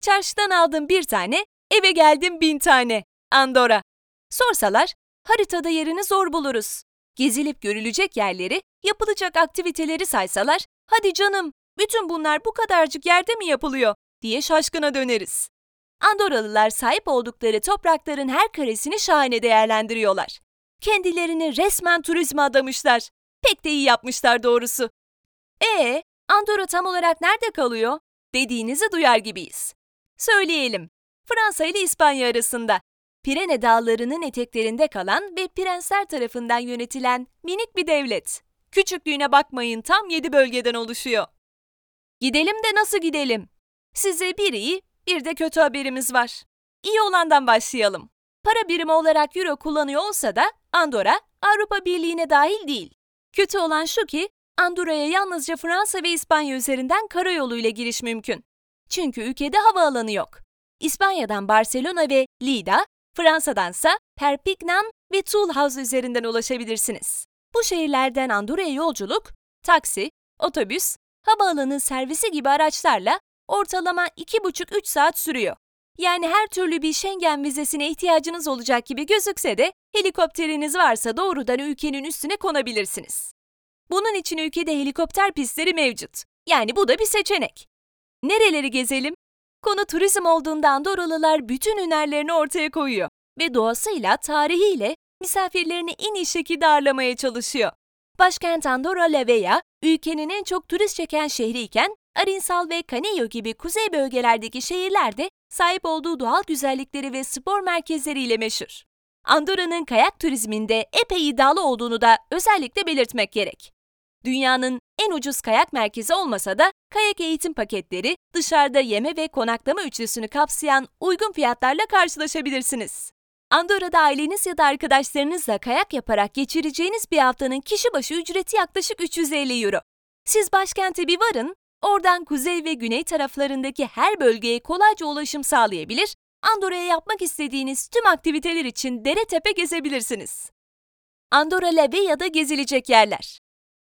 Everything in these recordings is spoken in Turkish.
Çarşıdan aldım bir tane, eve geldim bin tane. Andorra. Sorsalar, haritada yerini zor buluruz. Gezilip görülecek yerleri, yapılacak aktiviteleri saysalar, hadi canım, bütün bunlar bu kadarcık yerde mi yapılıyor diye şaşkına döneriz. Andoralılar sahip oldukları toprakların her karesini şahane değerlendiriyorlar. Kendilerini resmen turizme adamışlar. Pek de iyi yapmışlar doğrusu. Ee, Andorra tam olarak nerede kalıyor? Dediğinizi duyar gibiyiz. Söyleyelim. Fransa ile İspanya arasında. Pirene dağlarının eteklerinde kalan ve prensler tarafından yönetilen minik bir devlet. Küçüklüğüne bakmayın tam yedi bölgeden oluşuyor. Gidelim de nasıl gidelim? Size bir iyi, bir de kötü haberimiz var. İyi olandan başlayalım. Para birimi olarak euro kullanıyor olsa da Andorra Avrupa Birliği'ne dahil değil. Kötü olan şu ki Andorra'ya yalnızca Fransa ve İspanya üzerinden karayoluyla giriş mümkün. Çünkü ülkede havaalanı yok. İspanya'dan Barcelona ve Lida, Fransa'dansa Perpignan ve Toulouse üzerinden ulaşabilirsiniz. Bu şehirlerden Andorra'ya yolculuk, taksi, otobüs, havaalanı servisi gibi araçlarla ortalama 2,5-3 saat sürüyor. Yani her türlü bir Schengen vizesine ihtiyacınız olacak gibi gözükse de helikopteriniz varsa doğrudan ülkenin üstüne konabilirsiniz. Bunun için ülkede helikopter pistleri mevcut. Yani bu da bir seçenek. Nereleri gezelim? Konu turizm olduğunda Andorralılar bütün hünerlerini ortaya koyuyor ve doğasıyla, tarihiyle misafirlerini en iyi şekilde ağırlamaya çalışıyor. Başkent Andorra La Vella, ülkenin en çok turist çeken şehriyken Arinsal ve Canillo gibi kuzey bölgelerdeki şehirler de sahip olduğu doğal güzellikleri ve spor merkezleriyle meşhur. Andorra'nın kayak turizminde epey iddialı olduğunu da özellikle belirtmek gerek. Dünyanın en ucuz kayak merkezi olmasa da kayak eğitim paketleri dışarıda yeme ve konaklama üçlüsünü kapsayan uygun fiyatlarla karşılaşabilirsiniz. Andorra'da aileniz ya da arkadaşlarınızla kayak yaparak geçireceğiniz bir haftanın kişi başı ücreti yaklaşık 350 euro. Siz başkente bir varın, oradan kuzey ve güney taraflarındaki her bölgeye kolayca ulaşım sağlayabilir, Andorra'ya yapmak istediğiniz tüm aktiviteler için dere tepe gezebilirsiniz. Andorra La Vella'da gezilecek yerler.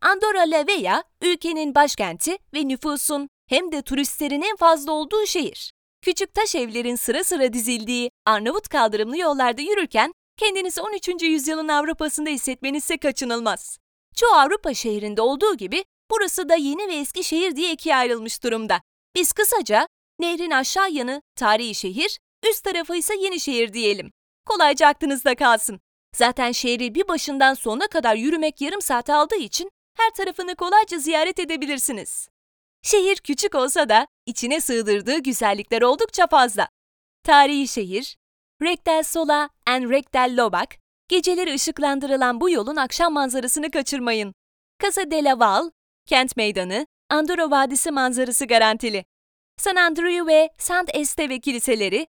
Andorra La Vella, ülkenin başkenti ve nüfusun hem de turistlerin en fazla olduğu şehir. Küçük taş evlerin sıra sıra dizildiği Arnavut kaldırımlı yollarda yürürken kendinizi 13. yüzyılın Avrupa'sında hissetmenizse kaçınılmaz. Çoğu Avrupa şehrinde olduğu gibi burası da yeni ve eski şehir diye ikiye ayrılmış durumda. Biz kısaca nehrin aşağı yanı tarihi şehir, üst tarafı ise yeni şehir diyelim. Kolayca aklınızda kalsın. Zaten şehri bir başından sonuna kadar yürümek yarım saat aldığı için her tarafını kolayca ziyaret edebilirsiniz. Şehir küçük olsa da içine sığdırdığı güzellikler oldukça fazla. Tarihi şehir, Rekdel Sola and Rekdel Lobak, geceleri ışıklandırılan bu yolun akşam manzarasını kaçırmayın. Casa de la Val, kent meydanı, Andorra Vadisi manzarası garantili. San Andreu ve Sant Esteve kiliseleri,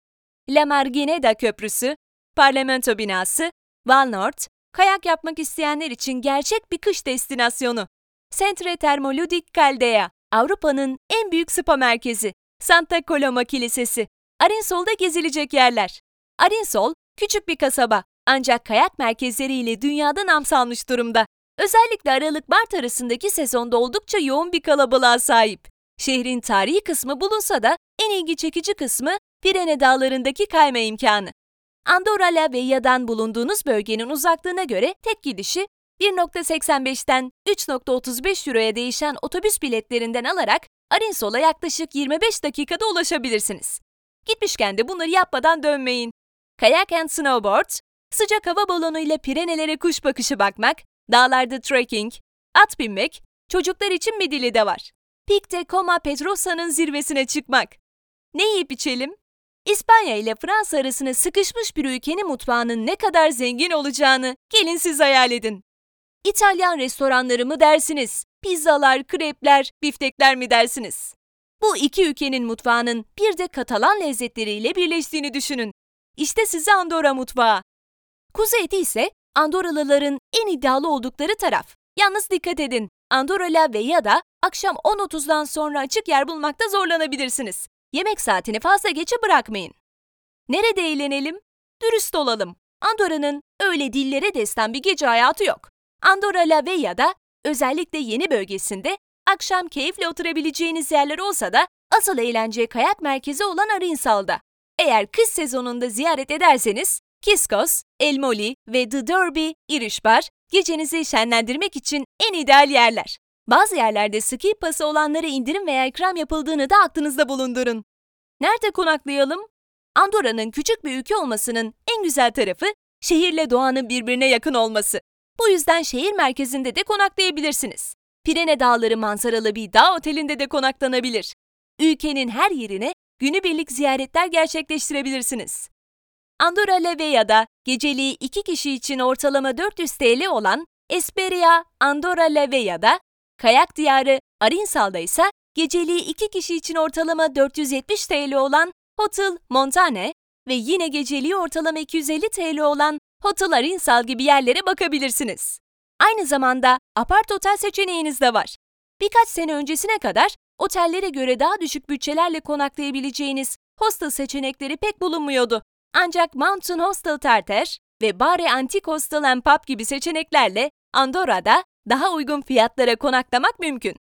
La Margineda Köprüsü, parlamento binası, Val Nord, kayak yapmak isteyenler için gerçek bir kış destinasyonu. Centre Termoludic Caldea, Avrupa'nın en büyük spa merkezi. Santa Coloma Kilisesi. Arinsol'da gezilecek yerler. Arinsol, küçük bir kasaba ancak kayak merkezleriyle dünyada nam salmış durumda. Özellikle Aralık-Mart arasındaki sezonda oldukça yoğun bir kalabalığa sahip. Şehrin tarihi kısmı bulunsa da en ilgi çekici kısmı Pirene dağlarındaki kayma imkanı. Andorra La Vella'dan bulunduğunuz bölgenin uzaklığına göre tek gidişi 1.85'ten 3.35 euroya değişen otobüs biletlerinden alarak Arinsol'a yaklaşık 25 dakikada ulaşabilirsiniz. Gitmişken de bunları yapmadan dönmeyin. Kayak and snowboard, sıcak hava balonu ile Pirenelere kuş bakışı bakmak, dağlarda trekking, at binmek, çocuklar için Midilli de var. Pic de Coma Pedrosa'nın zirvesine çıkmak. Ne yiyip içelim? İspanya ile Fransa arasında sıkışmış bir ülkenin mutfağının ne kadar zengin olacağını gelin siz hayal edin. İtalyan restoranları mı dersiniz? Pizzalar, krepler, biftekler mi dersiniz? Bu iki ülkenin mutfağının bir de Katalan lezzetleriyle birleştiğini düşünün. İşte size Andorra mutfağı. Eti ise Andorralıların en iddialı oldukları taraf. Yalnız dikkat edin, Andorra La Vella'da akşam 10.30'dan sonra açık yer bulmakta zorlanabilirsiniz. Yemek saatini fazla geçe bırakmayın. Nerede eğlenelim? Dürüst olalım. Andorra'nın öyle dillere destan bir gece hayatı yok. Andorra La Vella'da özellikle yeni bölgesinde akşam keyifle oturabileceğiniz yerler olsa da asıl eğlence kayak merkezi olan Arınsal'da. Eğer kış sezonunda ziyaret ederseniz, Kiskos, El Moli ve The Derby, İriş Bar, gecenizi şenlendirmek için en ideal yerler. Bazı yerlerde ski pası olanlara indirim veya ikram yapıldığını da aklınızda bulundurun. Nerede konaklayalım? Andorra'nın küçük bir ülke olmasının en güzel tarafı şehirle doğanın birbirine yakın olması. Bu yüzden şehir merkezinde de konaklayabilirsiniz. Pirene Dağları manzaralı bir dağ otelinde de konaklanabilir. Ülkenin her yerine günübirlik ziyaretler gerçekleştirebilirsiniz. Andorra La Vella'da geceliği 2 kişi için ortalama 400 TL olan Esperia Andorra La Vella'da, kayak diyarı Arinsal'da ise geceliği 2 kişi için ortalama 470 TL olan Hotel Montane ve yine geceliği ortalama 250 TL olan Hotel Arinsal gibi yerlere bakabilirsiniz. Aynı zamanda apart otel seçeneğiniz de var. Birkaç sene öncesine kadar otellere göre daha düşük bütçelerle konaklayabileceğiniz hostel seçenekleri pek bulunmuyordu. Ancak Mountain Hostel Terter ve Bare Antique Hostel and Pub gibi seçeneklerle Andorra'da daha uygun fiyatlara konaklamak mümkün.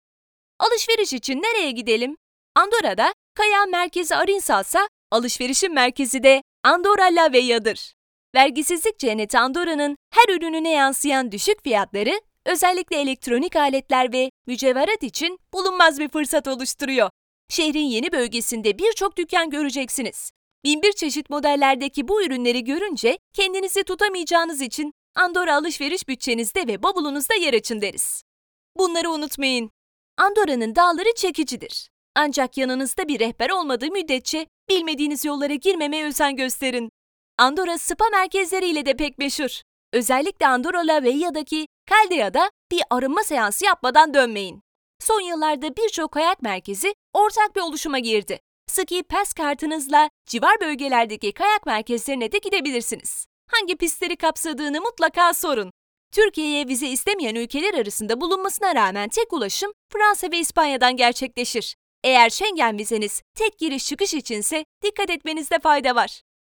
Alışveriş için nereye gidelim? Andorra'da kayağı merkezi Arinsal'sa alışverişin merkezi de Andorra La Vella'dır. Vergisizlik cenneti Andorra'nın her ürününe yansıyan düşük fiyatları özellikle elektronik aletler ve mücevherat için bulunmaz bir fırsat oluşturuyor. Şehrin yeni bölgesinde birçok dükkan göreceksiniz. Binbir çeşit modellerdeki bu ürünleri görünce kendinizi tutamayacağınız için Andorra alışveriş bütçenizde ve bavulunuzda yer açın deriz. Bunları unutmayın. Andorra'nın dağları çekicidir. Ancak yanınızda bir rehber olmadığı müddetçe bilmediğiniz yollara girmemeye özen gösterin. Andorra spa merkezleriyle de pek meşhur. Özellikle Andorra La Vella'daki Caldea'da bir arınma seansı yapmadan dönmeyin. Son yıllarda birçok kayak merkezi ortak bir oluşuma girdi. Ski Pass kartınızla civar bölgelerdeki kayak merkezlerine de gidebilirsiniz. Hangi pistleri kapsadığını mutlaka sorun. Türkiye'ye vize istemeyen ülkeler arasında bulunmasına rağmen tek ulaşım Fransa ve İspanya'dan gerçekleşir. Eğer Schengen vizeniz tek giriş çıkış içinse dikkat etmenizde fayda var.